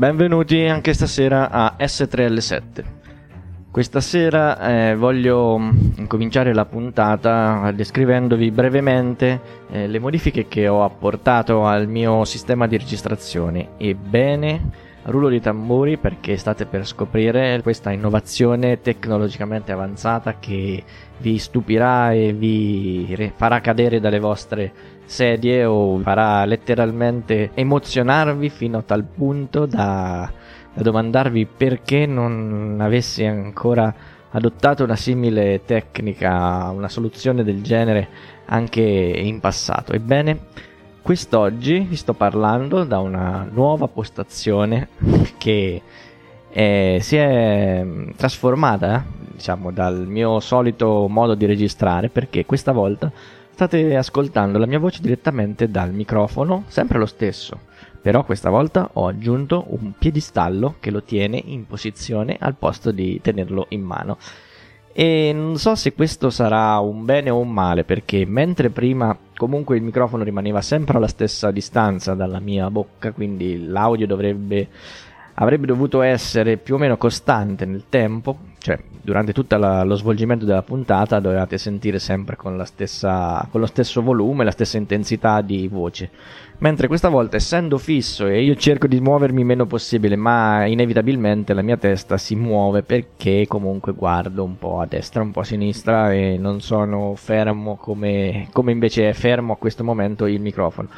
Benvenuti anche stasera a S3L7. Questa sera eh, voglio mm, incominciare la puntata descrivendovi brevemente eh, le modifiche che ho apportato al mio sistema di registrazione. Ebbene, rullo di tamburi perché state per scoprire questa innovazione tecnologicamente avanzata che vi stupirà e vi farà cadere dalle vostre sedie o farà letteralmente emozionarvi fino a tal punto da, da domandarvi perché non avessi ancora adottato una simile tecnica, una soluzione del genere anche in passato. Ebbene, quest'oggi vi sto parlando da una nuova postazione che è, si è trasformata, diciamo, dal mio solito modo di registrare perché questa volta State ascoltando la mia voce direttamente dal microfono, sempre lo stesso, però questa volta ho aggiunto un piedistallo che lo tiene in posizione al posto di tenerlo in mano. E non so se questo sarà un bene o un male, perché mentre prima comunque il microfono rimaneva sempre alla stessa distanza dalla mia bocca, quindi l'audio dovrebbe avrebbe dovuto essere più o meno costante nel tempo, cioè durante tutto lo svolgimento della puntata dovevate sentire sempre con, stessa, con lo stesso volume, la stessa intensità di voce. Mentre questa volta, essendo fisso e io cerco di muovermi meno possibile, ma inevitabilmente la mia testa si muove perché comunque guardo un po' a destra, un po' a sinistra e non sono fermo come, come invece è fermo a questo momento il microfono.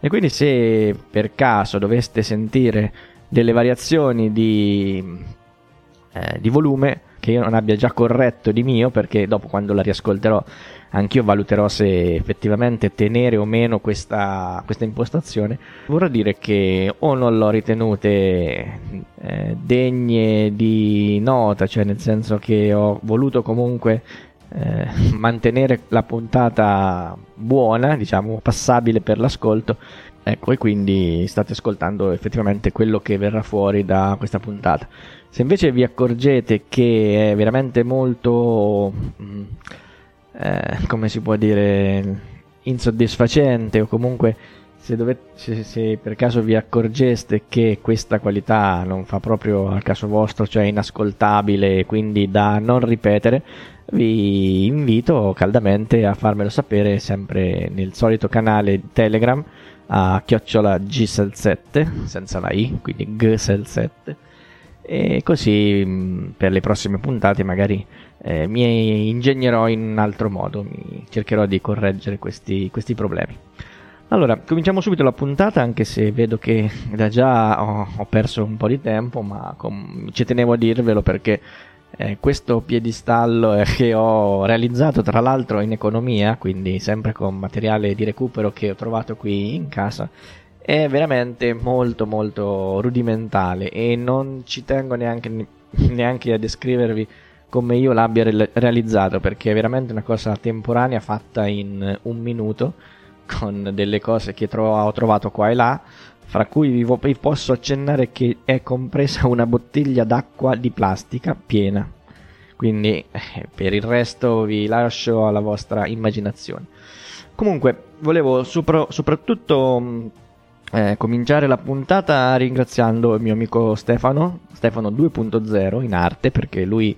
E quindi se per caso doveste sentire delle variazioni di, eh, di volume che io non abbia già corretto di mio perché dopo quando la riascolterò anch'io valuterò se effettivamente tenere o meno questa, questa impostazione. Vorrà dire che o non l'ho ritenute eh, degne di nota cioè nel senso che ho voluto comunque eh, mantenere la puntata buona diciamo passabile per l'ascolto Ecco, e quindi state ascoltando effettivamente quello che verrà fuori da questa puntata. Se invece vi accorgete che è veramente molto, mm, eh, come si può dire, insoddisfacente o comunque se, dovete, se, se, per caso vi accorgeste che questa qualità non fa proprio al caso vostro, cioè inascoltabile quindi da non ripetere, vi invito caldamente a farmelo sapere sempre nel solito canale Telegram a chiocciola gsel7 senza la i, quindi gsel7 e così mm, per le prossime puntate magari eh, mi ingegnerò in un altro modo, cercherò di correggere questi, questi problemi. Allora, cominciamo subito la puntata, anche se vedo che da già ho, ho perso un po' di tempo, ma com- ci tenevo a dirvelo perché eh, questo piedistallo che ho realizzato tra l'altro in economia, quindi sempre con materiale di recupero che ho trovato qui in casa, è veramente molto molto rudimentale e non ci tengo neanche, neanche a descrivervi come io l'abbia re- realizzato perché è veramente una cosa temporanea fatta in un minuto con delle cose che tro- ho trovato qua e là fra cui vi, posso accennare che è compresa una bottiglia d'acqua di plastica piena. Quindi eh, per il resto vi lascio alla vostra immaginazione. Comunque, volevo sopra- soprattutto mm, eh, cominciare la puntata ringraziando il mio amico Stefano, Stefano 2.0 in arte, perché lui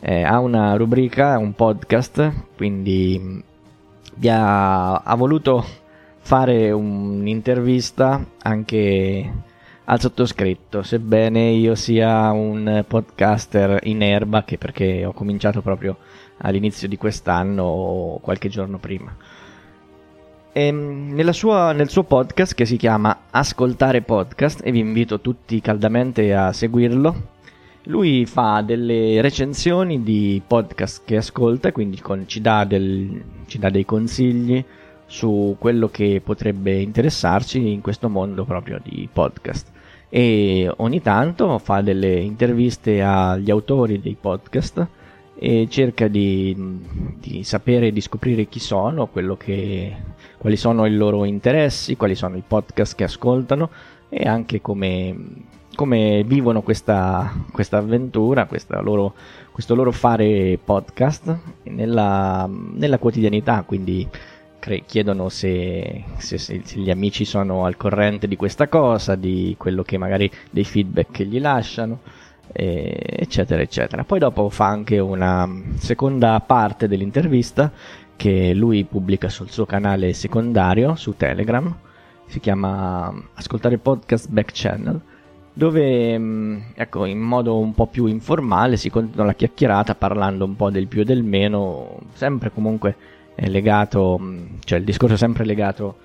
eh, ha una rubrica, un podcast, quindi mm, ha, ha voluto fare un'intervista anche al sottoscritto, sebbene io sia un podcaster in erba, che perché ho cominciato proprio all'inizio di quest'anno o qualche giorno prima. E sua, nel suo podcast che si chiama Ascoltare Podcast, e vi invito tutti caldamente a seguirlo, lui fa delle recensioni di podcast che ascolta, quindi con, ci, dà del, ci dà dei consigli, su quello che potrebbe interessarci in questo mondo proprio di podcast. E ogni tanto fa delle interviste agli autori dei podcast e cerca di, di sapere e di scoprire chi sono, che, quali sono i loro interessi, quali sono i podcast che ascoltano e anche come, come vivono questa, questa avventura, questa loro, questo loro fare podcast nella, nella quotidianità, quindi cre- chiedono se, se, se, gli amici sono al corrente di questa cosa, di quello che magari dei feedback che gli lasciano, eh, eccetera, eccetera. Poi dopo fa anche una seconda parte dell'intervista che lui pubblica sul suo canale secondario su Telegram, si chiama Ascoltare Podcast Back Channel dove mm, ecco, in modo un po' più informale si continua la chiacchierata parlando un po' del più e del meno, sempre comunque legato, mm, cioè il discorso è sempre legato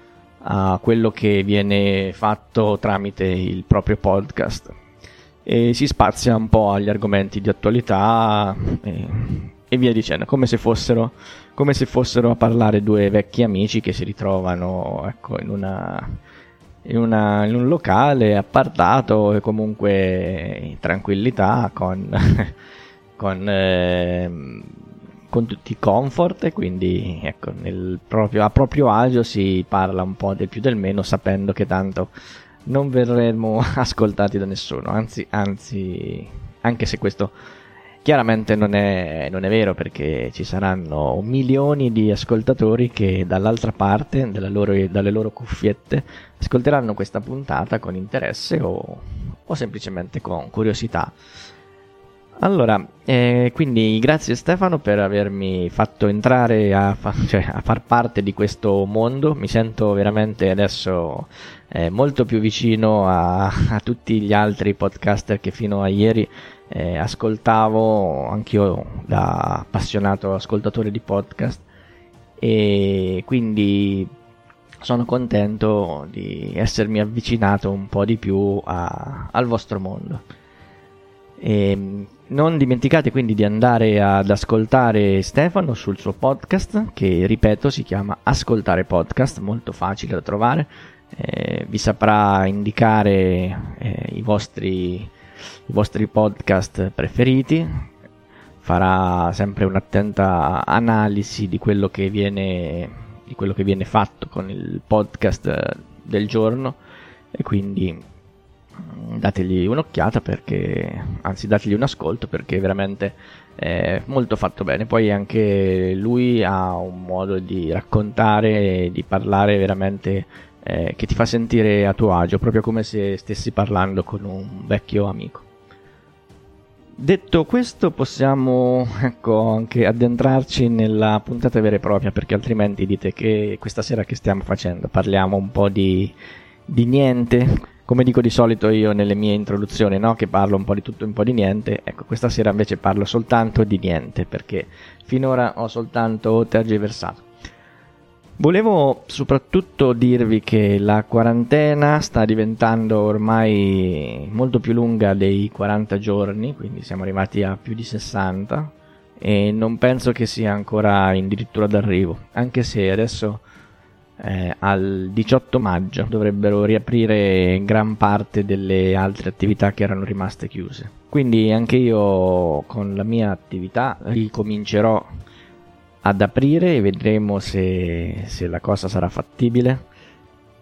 a quello che viene fatto tramite il proprio podcast. E si spazia un po' agli argomenti di attualità e, e via dicendo, come se, fossero, come se fossero a parlare due vecchi amici che si ritrovano ecco, in una in, una, in un locale appartato e comunque in tranquillità con, con, eh, con, tutti i comfort e quindi ecco, proprio, a proprio agio si parla un po' del più del meno sapendo che tanto non verremo ascoltati da nessuno, anzi, anzi anche se questo Chiaramente non è, non è, vero perché ci saranno milioni di ascoltatori che dall'altra parte, loro, dalle loro cuffiette, ascolteranno questa puntata con interesse o, o semplicemente con curiosità. Allora, eh, quindi grazie Stefano per avermi fatto entrare a, fa- cioè, a, far parte di questo mondo, mi sento veramente adesso eh, molto più vicino a, a tutti gli altri podcaster che fino a ieri eh, ascoltavo anch'io da appassionato ascoltatore di podcast e quindi sono contento di essermi avvicinato un po' di più a, al vostro mondo. E non dimenticate quindi di andare ad ascoltare Stefano sul suo podcast che ripeto si chiama Ascoltare Podcast, molto facile da trovare, eh, vi saprà indicare eh, i vostri i vostri podcast preferiti, farà sempre un'attenta analisi di quello che viene, quello che viene fatto con il podcast del giorno. E quindi dategli un'occhiata perché anzi dategli un ascolto perché veramente è molto fatto bene. Poi anche lui ha un modo di raccontare di parlare veramente eh, che ti fa sentire a tuo agio, proprio come se stessi parlando con un vecchio amico. Detto questo possiamo ecco, anche addentrarci nella puntata vera e propria perché altrimenti dite che questa sera che stiamo facendo? Parliamo un po' di, di niente come dico di solito io nelle mie introduzioni, no? che parlo un po' di tutto e un po' di niente, ecco, questa sera invece parlo soltanto di niente, perché finora ho soltanto tergiversato. Volevo soprattutto dirvi che la quarantena sta diventando ormai molto più lunga dei 40 giorni, quindi siamo arrivati a più di 60 e non penso che sia ancora addirittura d'arrivo, anche se adesso eh, al 18 maggio dovrebbero riaprire gran parte delle altre attività che erano rimaste chiuse. Quindi anche io con la mia attività ricomincerò ad aprire e vedremo se, se la cosa sarà fattibile.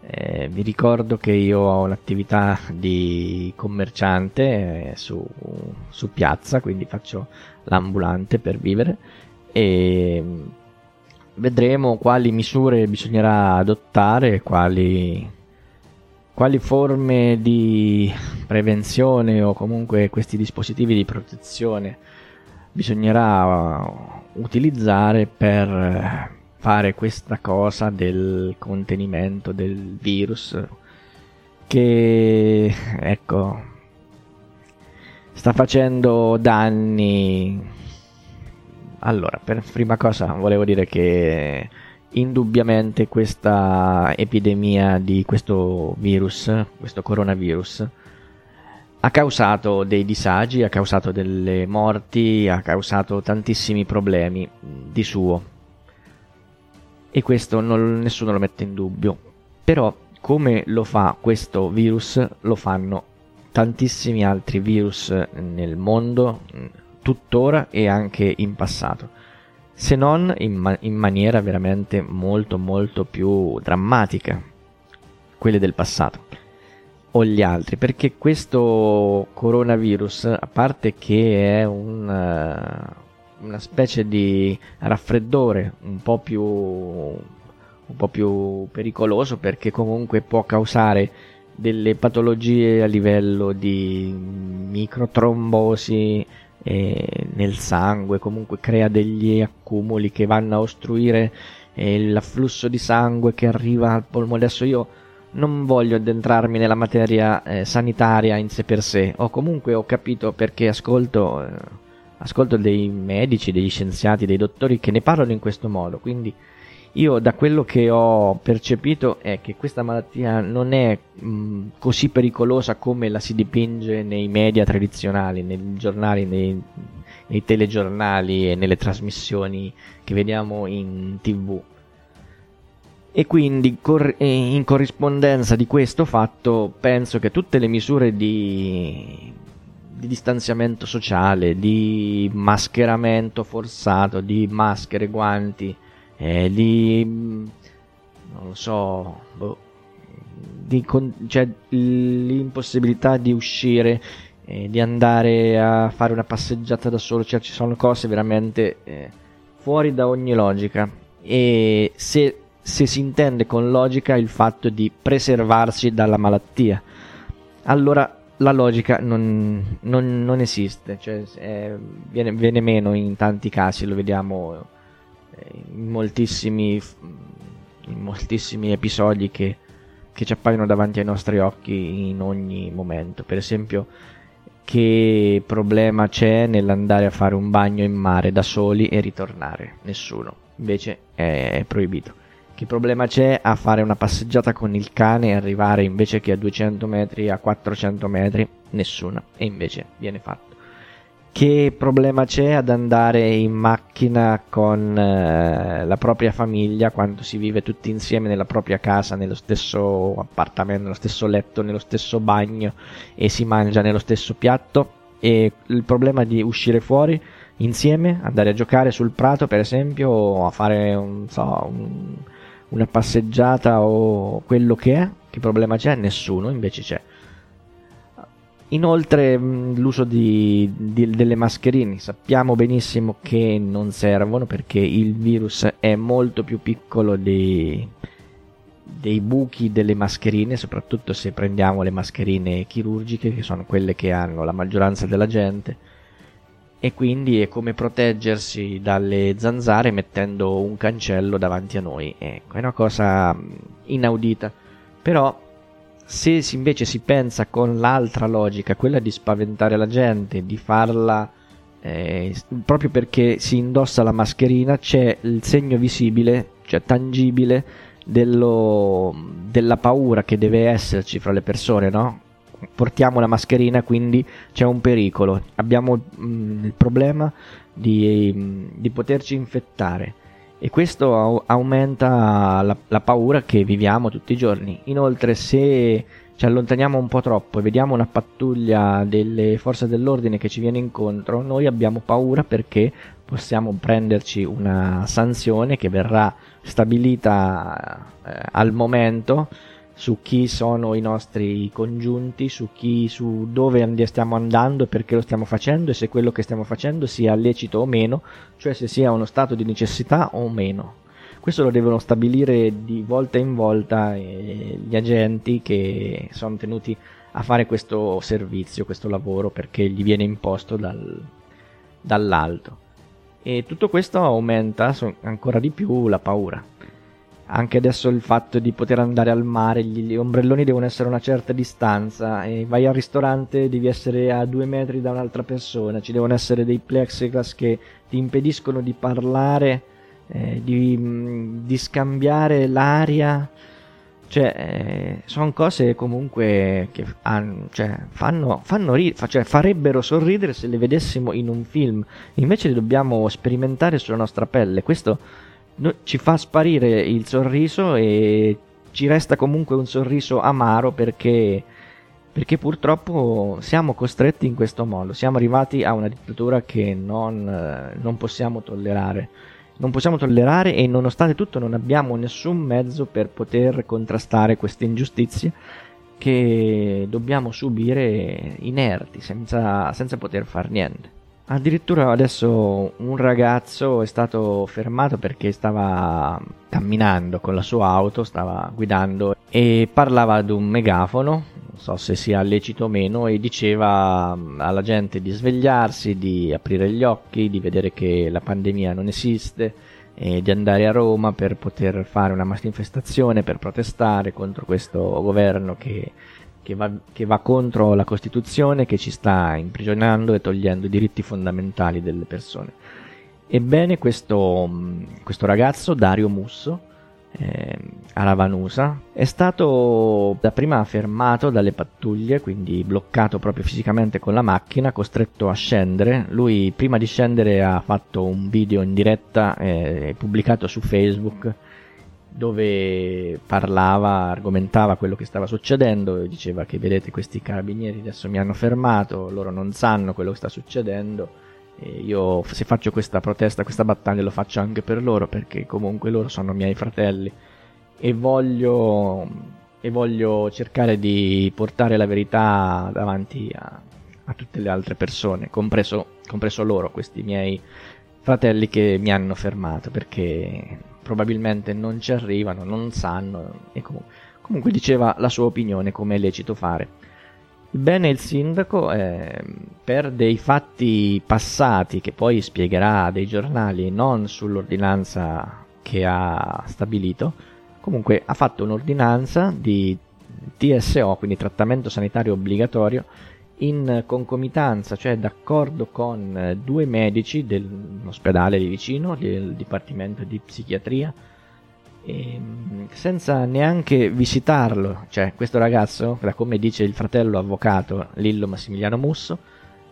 Eh, vi ricordo che io ho un'attività di commerciante eh, su, su, piazza, quindi faccio l'ambulante per vivere e vedremo quali misure bisognerà adottare, quali, quali forme di prevenzione o comunque questi dispositivi di protezione bisognerà utilizzare per fare questa cosa del contenimento del virus che ecco sta facendo danni allora per prima cosa volevo dire che indubbiamente questa epidemia di questo virus questo coronavirus ha causato dei disagi, ha causato delle morti, ha causato tantissimi problemi di suo. E questo non, nessuno lo mette in dubbio. Però come lo fa questo virus, lo fanno tantissimi altri virus nel mondo, tuttora e anche in passato. Se non in, ma- in maniera veramente molto molto più drammatica, quelle del passato o gli altri, perché questo coronavirus, a parte che è un, uh, una specie di raffreddore un po' più un po' più pericoloso perché comunque può causare delle patologie a livello di microtrombosi eh, nel sangue, comunque crea degli accumuli che vanno a ostruire eh, l'afflusso di sangue che arriva al polmone. Adesso io non voglio addentrarmi nella materia eh, sanitaria in sé per sé, o comunque ho capito perché ascolto, eh, ascolto dei medici, degli scienziati, dei dottori che ne parlano in questo modo, quindi io da quello che ho percepito è che questa malattia non è mh, così pericolosa come la si dipinge nei media tradizionali, nei giornali, nei, nei telegiornali e nelle trasmissioni che vediamo in tv. E quindi in corrispondenza di questo fatto penso che tutte le misure di, di distanziamento sociale, di mascheramento forzato, di maschere, guanti, eh, di non lo so boh, di con- cioè, l'impossibilità di uscire eh, di andare a fare una passeggiata da solo cioè ci sono cose veramente eh, fuori da ogni logica. E se, se si intende con logica il fatto di preservarsi dalla malattia. Allora la logica non, non, non esiste, cioè, è, viene, viene, meno in tanti casi, lo vediamo in moltissimi, in moltissimi episodi che, che ci appaiono davanti ai nostri occhi in ogni momento. Per esempio, che problema c'è nell'andare a fare un bagno in mare da soli e ritornare? Nessuno. Invece è, proibito. Che problema c'è a fare una passeggiata con il cane e arrivare invece che a 200 metri a 400 metri? Nessuno. E invece viene fatto che problema c'è ad andare in macchina con eh, la propria famiglia quando si vive tutti insieme nella propria casa, nello stesso appartamento, nello stesso letto, nello stesso bagno e si mangia nello stesso piatto? E il problema di uscire fuori insieme, andare a giocare sul prato per esempio, o a fare un, so, un, una passeggiata o quello che è, che problema c'è? Nessuno, invece c'è. Inoltre l'uso di, di, delle mascherine sappiamo benissimo che non servono perché il virus è molto più piccolo dei, dei buchi delle mascherine, soprattutto se prendiamo le mascherine chirurgiche che sono quelle che hanno la maggioranza della gente e quindi è come proteggersi dalle zanzare mettendo un cancello davanti a noi. Ecco, è una cosa inaudita. Però se invece si pensa con l'altra logica, quella di spaventare la gente, di farla eh, proprio perché si indossa la mascherina, c'è il segno visibile, cioè tangibile, dello, della paura che deve esserci fra le persone, no? Portiamo la mascherina, quindi c'è un pericolo. Abbiamo mh, mm, il problema di, mh, di poterci infettare e questo aumenta la, la, paura che viviamo tutti i giorni. Inoltre, se ci allontaniamo un po' troppo e vediamo una pattuglia delle forze dell'ordine che ci viene incontro, noi abbiamo paura perché possiamo prenderci una sanzione che verrà stabilita eh, al momento su chi sono i nostri congiunti, su, chi, su dove stiamo andando e perché lo stiamo facendo e se quello che stiamo facendo sia lecito o meno, cioè se sia uno stato di necessità o meno. Questo lo devono stabilire di volta in volta eh, gli agenti che sono tenuti a fare questo servizio, questo lavoro perché gli viene imposto dal, dall'alto. E tutto questo aumenta ancora di più la paura anche adesso il fatto di poter andare al mare, gli ombrelloni devono essere a una certa distanza, e vai al ristorante devi essere a due metri da un'altra persona, ci devono essere dei plexiglass che ti impediscono di parlare, eh, di, mm, di, scambiare l'aria, cioè eh, sono cose comunque che hanno, cioè, fanno, fanno ri- cioè, farebbero sorridere se le vedessimo in un film, invece le dobbiamo sperimentare sulla nostra pelle, questo ci fa sparire il sorriso e ci resta comunque un sorriso amaro perché, perché purtroppo siamo costretti in questo modo, siamo arrivati a una dittatura che non, eh, non possiamo tollerare. Non possiamo tollerare e nonostante tutto non abbiamo nessun mezzo per poter contrastare queste ingiustizie che dobbiamo subire inerti, senza, senza poter fare niente. Addirittura adesso un ragazzo è stato fermato perché stava camminando con la sua auto, stava guidando e parlava ad un megafono, non so se sia lecito o meno, e diceva alla gente di svegliarsi, di aprire gli occhi, di vedere che la pandemia non esiste e di andare a Roma per poter fare una manifestazione, per protestare contro questo governo che che va, che va, contro la Costituzione, che ci sta imprigionando e togliendo i diritti fondamentali delle persone. Ebbene, questo, questo ragazzo, Dario Musso, eh, a Ravanusa, è stato dapprima fermato dalle pattuglie, quindi bloccato proprio fisicamente con la macchina, costretto a scendere. Lui prima di scendere ha fatto un video in diretta eh, pubblicato su Facebook dove parlava, argomentava quello che stava succedendo diceva che vedete questi carabinieri adesso mi hanno fermato, loro non sanno quello che sta succedendo io se faccio questa protesta, questa battaglia lo faccio anche per loro perché comunque loro sono miei fratelli. E voglio, e voglio cercare di portare la verità davanti a, a tutte le altre persone, compreso, compreso loro, questi miei fratelli che mi hanno fermato perché probabilmente non ci arrivano, non sanno e comunque, comunque diceva la sua opinione come è lecito fare. Bene, il sindaco, eh, per dei fatti passati che poi spiegherà dei giornali, non sull'ordinanza che ha stabilito, comunque ha fatto un'ordinanza di TSO, quindi trattamento sanitario obbligatorio, in concomitanza, cioè d'accordo con eh, due medici dell'ospedale di vicino, del Dipartimento di Psichiatria, ehm, senza neanche visitarlo, cioè questo ragazzo, come dice il fratello avvocato Lillo Massimiliano Musso,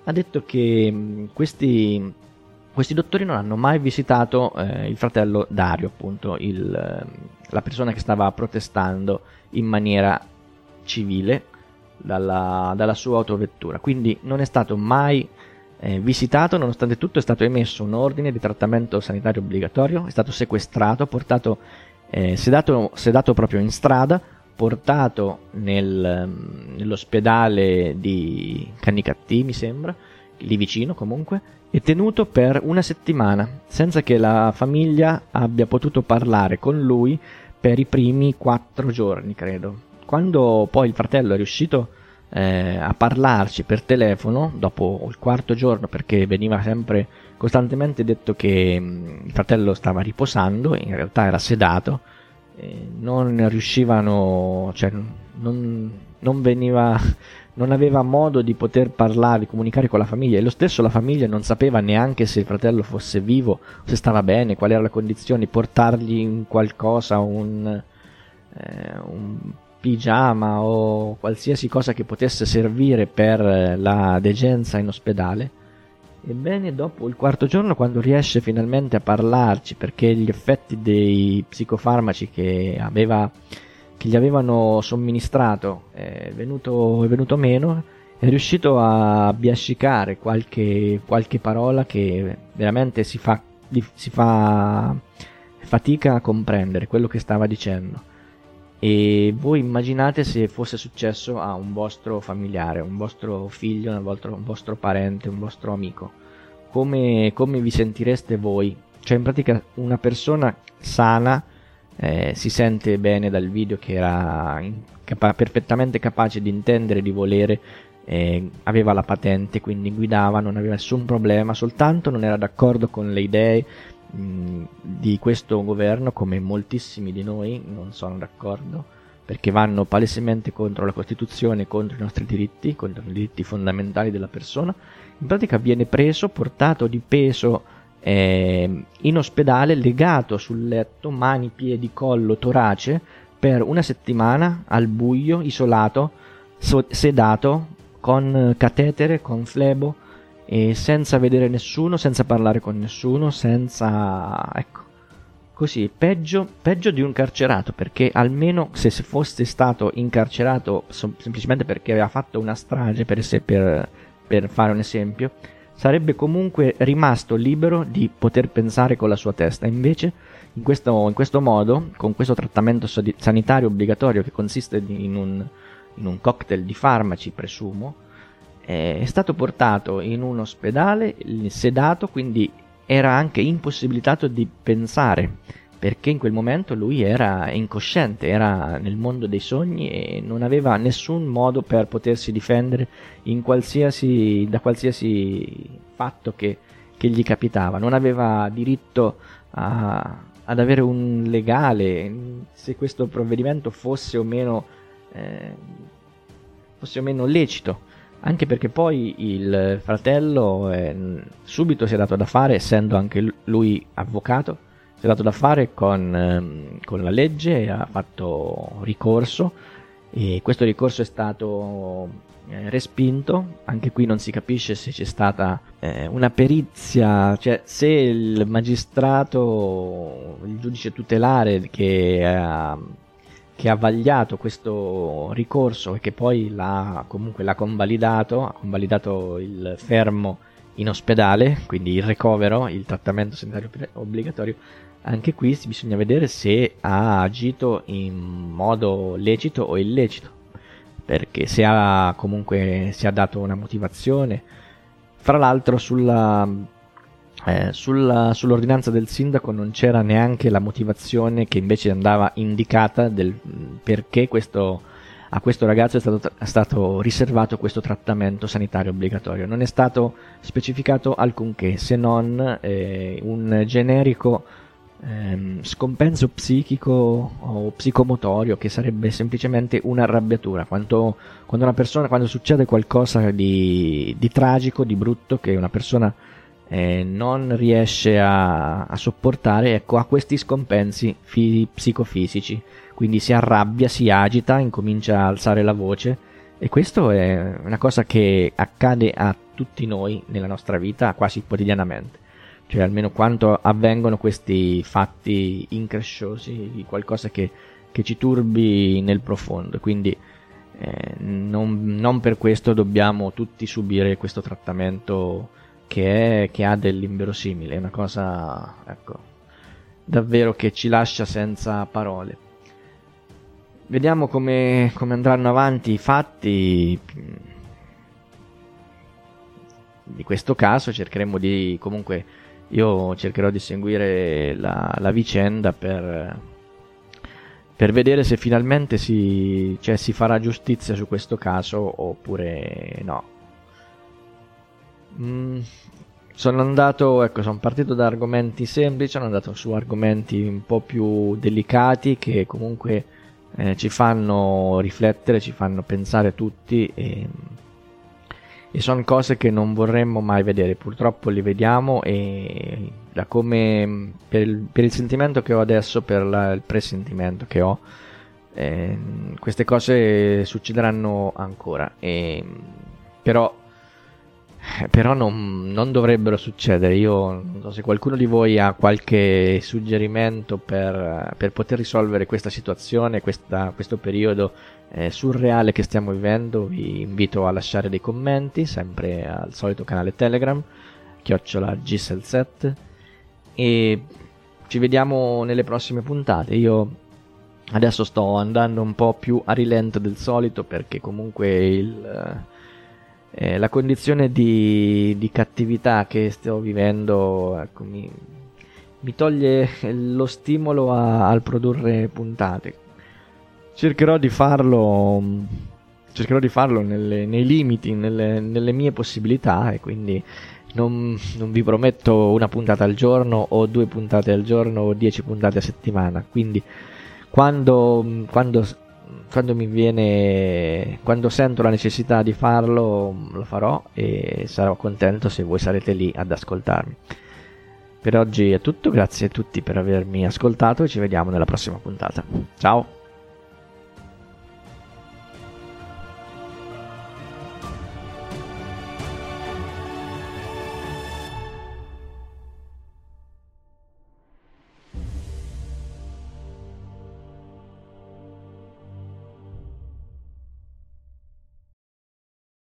ha detto che mm, questi, questi dottori non hanno mai visitato eh, il fratello Dario, appunto, il, la persona che stava protestando in maniera civile dalla, dalla sua autovettura, quindi non è stato mai eh, visitato, nonostante tutto è stato emesso un ordine di trattamento sanitario obbligatorio, è stato sequestrato, portato, eh, sedato, sedato proprio in strada, portato nel, nell'ospedale di Canicattì, mi sembra, lì vicino comunque, e tenuto per una settimana, senza che la famiglia abbia potuto parlare con lui per i primi quattro giorni, credo. Quando poi il fratello è riuscito eh, a parlarci per telefono dopo il quarto giorno perché veniva sempre costantemente detto che mh, mm, il fratello stava riposando, in realtà era sedato, eh, non riuscivano, cioè non, non veniva, non aveva modo di poter parlare, di comunicare con la famiglia. E lo stesso la famiglia non sapeva neanche se il fratello fosse vivo, se stava bene, quali erano le condizioni, portargli un qualcosa, un, eh, un pigiama o qualsiasi cosa che potesse servire per eh, la degenza in ospedale. Ebbene, dopo il quarto giorno, quando riesce finalmente a parlarci, perché gli effetti dei psicofarmaci che, aveva, che gli avevano somministrato è venuto, è venuto meno, è riuscito a biascicare qualche, qualche parola che veramente si fa, si fa fatica a comprendere quello che stava dicendo e voi immaginate se fosse successo a un vostro familiare, un vostro figlio, un vostro, un vostro parente, un vostro amico. Come, come, vi sentireste voi? Cioè in pratica una persona sana eh, si sente bene dal video che era capa- perfettamente capace di intendere, di volere, eh, aveva la patente, quindi guidava, non aveva nessun problema, soltanto non era d'accordo con le idee, di questo governo, come moltissimi di noi, non sono d'accordo, perché vanno palesemente contro la Costituzione, contro i nostri diritti, contro i diritti fondamentali della persona. In pratica viene preso, portato di peso eh, in ospedale, legato sul letto, mani, piedi, collo, torace, per una settimana al buio, isolato, so- sedato, con catetere, con flebo, e senza vedere nessuno, senza parlare con nessuno, senza... ecco, così, peggio, peggio di un carcerato, perché almeno se fosse stato incarcerato semplicemente perché aveva fatto una strage, per, per, per fare un esempio, sarebbe comunque rimasto libero di poter pensare con la sua testa. Invece, in questo, in questo modo, con questo trattamento sanitario obbligatorio che consiste in un, in un cocktail di farmaci, presumo, è stato portato in un ospedale sedato, quindi era anche impossibilitato di pensare, perché in quel momento lui era incosciente, era nel mondo dei sogni e non aveva nessun modo per potersi difendere qualsiasi, da qualsiasi fatto che, che, gli capitava, non aveva diritto a, ad avere un legale, se questo provvedimento fosse o meno, eh, fosse o meno lecito anche perché poi il fratello eh, subito si è dato da fare, essendo anche lui avvocato, si è dato da fare con, eh, con la legge, ha fatto ricorso e questo ricorso è stato eh, respinto, anche qui non si capisce se c'è stata eh, una perizia, cioè se il magistrato, il giudice tutelare che ha che ha vagliato questo ricorso e che poi l'ha comunque l'ha convalidato, ha convalidato il fermo in ospedale, quindi il ricovero, il trattamento sanitario obbligatorio, anche qui bisogna vedere se ha agito in modo lecito o illecito, perché se ha comunque si ha dato una motivazione. Fra l'altro sulla eh, sulla, sull'ordinanza del sindaco non c'era neanche la motivazione che invece andava indicata del perché questo, a questo ragazzo è stato, è stato, riservato questo trattamento sanitario obbligatorio. Non è stato specificato alcunché se non eh, un generico eh, scompenso psichico o psicomotorio che sarebbe semplicemente un'arrabbiatura. Quando, quando, una persona, quando succede qualcosa di, di tragico, di brutto, che una persona eh, non riesce a, a, sopportare, ecco, ha questi scompensi fi- psicofisici. Quindi si arrabbia, si agita, incomincia a alzare la voce e questo è una cosa che accade a tutti noi nella nostra vita quasi quotidianamente. Cioè almeno quando avvengono questi fatti incresciosi, qualcosa che, che ci turbi nel profondo. Quindi eh, non, non per questo dobbiamo tutti subire questo trattamento che, è, che ha dell'inverosimile, è una cosa, ecco, davvero che ci lascia senza parole. Vediamo come, come andranno avanti i fatti di questo caso, cercheremo di, comunque, io cercherò di seguire la, la vicenda per, per vedere se finalmente si, cioè, si farà giustizia su questo caso oppure no. Mm, sono andato, ecco, sono partito da argomenti semplici, sono andato su argomenti un po' più delicati che comunque eh, ci fanno riflettere, ci fanno pensare tutti e, e sono cose che non vorremmo mai vedere, purtroppo li vediamo e da come per il, per il sentimento che ho adesso, per la, il presentimento che ho, eh, queste cose succederanno ancora. E, però però non, non, dovrebbero succedere. Io non so se qualcuno di voi ha qualche suggerimento per, per poter risolvere questa situazione, questa, questo periodo eh, surreale che stiamo vivendo. Vi invito a lasciare dei commenti, sempre al solito canale Telegram, chiocciola Gisel7. E ci vediamo nelle prossime puntate. Io adesso sto andando un po' più a rilento del solito perché comunque il eh, la condizione di, di, cattività che sto vivendo ecco, mi, mi, toglie lo stimolo a, al produrre puntate. Cercherò di farlo, cercherò di farlo nelle, nei limiti, nelle, nelle, mie possibilità e quindi non, non, vi prometto una puntata al giorno o due puntate al giorno o dieci puntate a settimana. Quindi quando, quando quando mi viene quando sento la necessità di farlo lo farò e sarò contento se voi sarete lì ad ascoltarmi. Per oggi è tutto grazie a tutti per avermi ascoltato e ci vediamo nella prossima puntata. Ciao